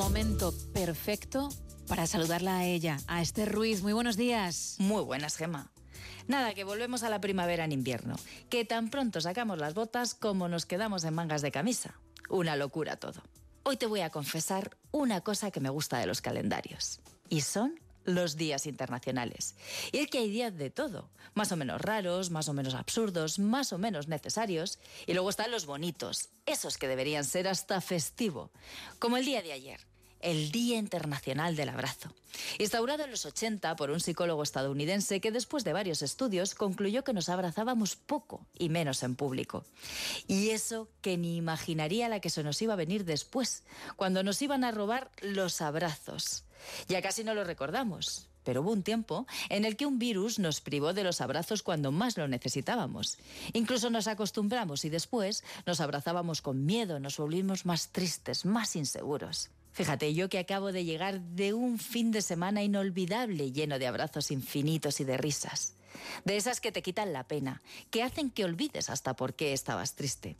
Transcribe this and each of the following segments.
momento perfecto para saludarla a ella, a Esther Ruiz. Muy buenos días. Muy buenas, Gema. Nada, que volvemos a la primavera en invierno, que tan pronto sacamos las botas como nos quedamos en mangas de camisa. Una locura todo. Hoy te voy a confesar una cosa que me gusta de los calendarios, y son los días internacionales. Y es que hay días de todo, más o menos raros, más o menos absurdos, más o menos necesarios, y luego están los bonitos, esos que deberían ser hasta festivo, como el día de ayer, el Día Internacional del Abrazo. Instaurado en los 80 por un psicólogo estadounidense que después de varios estudios concluyó que nos abrazábamos poco y menos en público. Y eso que ni imaginaría la que se nos iba a venir después, cuando nos iban a robar los abrazos. Ya casi no lo recordamos, pero hubo un tiempo en el que un virus nos privó de los abrazos cuando más lo necesitábamos. Incluso nos acostumbramos y después nos abrazábamos con miedo, nos volvimos más tristes, más inseguros. Fíjate, yo que acabo de llegar de un fin de semana inolvidable lleno de abrazos infinitos y de risas. De esas que te quitan la pena, que hacen que olvides hasta por qué estabas triste.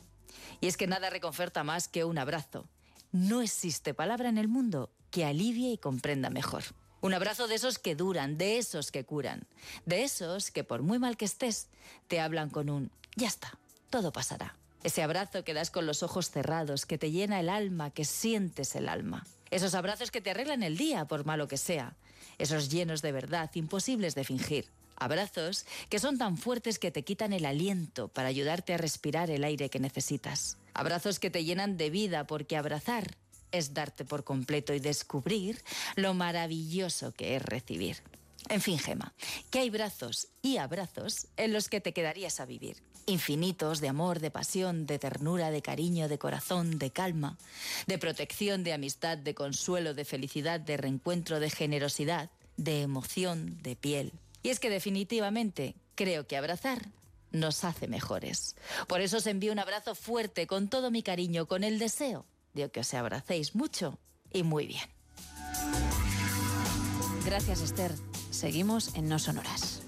Y es que nada reconforta más que un abrazo. No existe palabra en el mundo que alivie y comprenda mejor. Un abrazo de esos que duran, de esos que curan, de esos que por muy mal que estés, te hablan con un ya está, todo pasará. Ese abrazo que das con los ojos cerrados, que te llena el alma, que sientes el alma. Esos abrazos que te arreglan el día, por malo que sea. Esos llenos de verdad, imposibles de fingir. Abrazos que son tan fuertes que te quitan el aliento para ayudarte a respirar el aire que necesitas. Abrazos que te llenan de vida porque abrazar es darte por completo y descubrir lo maravilloso que es recibir. En fin, Gema, que hay brazos y abrazos en los que te quedarías a vivir infinitos de amor, de pasión, de ternura, de cariño, de corazón, de calma, de protección, de amistad, de consuelo, de felicidad, de reencuentro, de generosidad, de emoción, de piel. Y es que definitivamente creo que abrazar nos hace mejores. Por eso os envío un abrazo fuerte con todo mi cariño, con el deseo de que os abracéis mucho y muy bien. Gracias Esther. Seguimos en No Sonoras.